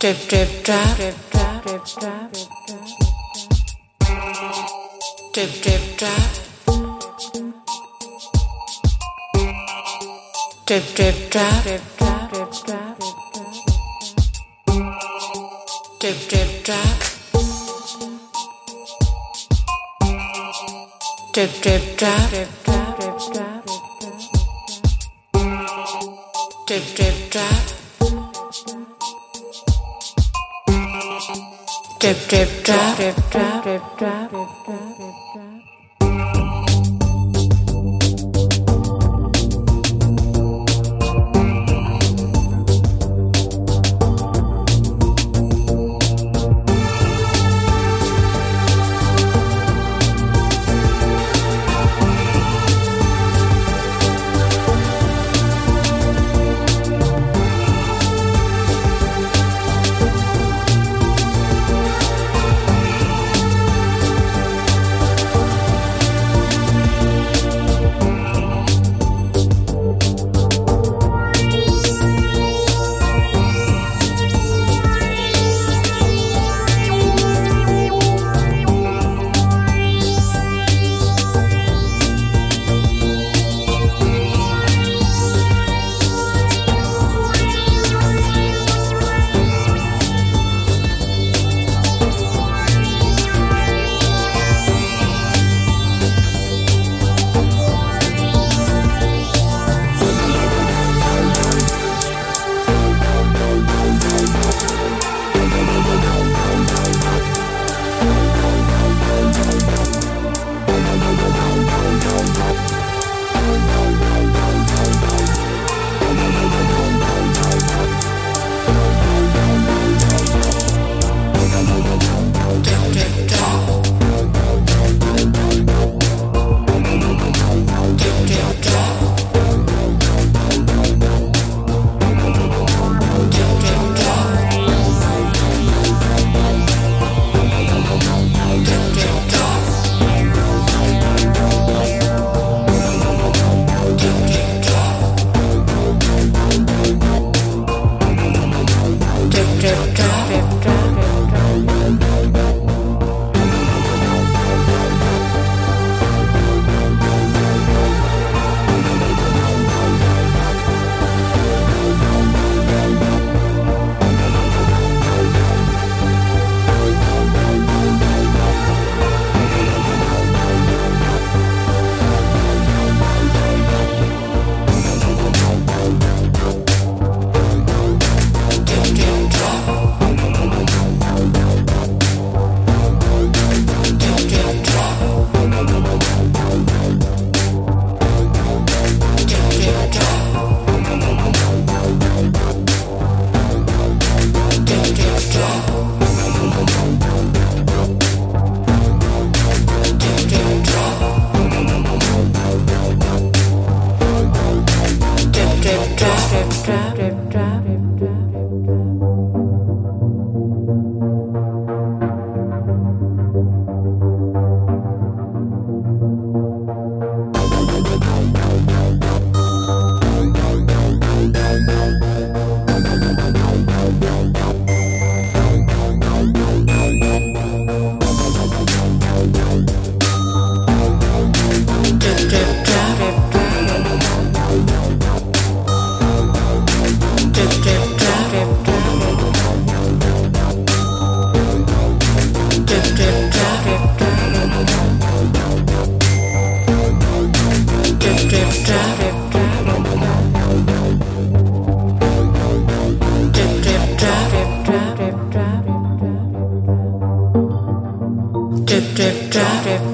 Drip drip drop. Drip drop. Drip drop. Drip drip drop. Drip drip drop. Drip drop. Drip drip drop. Drip drip drop. Drip drop. Drip drip drop. Drip drip drop. Drip drop. Drip drop. Drip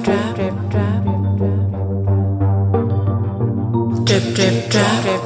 drip drip drip. Drip drip drip.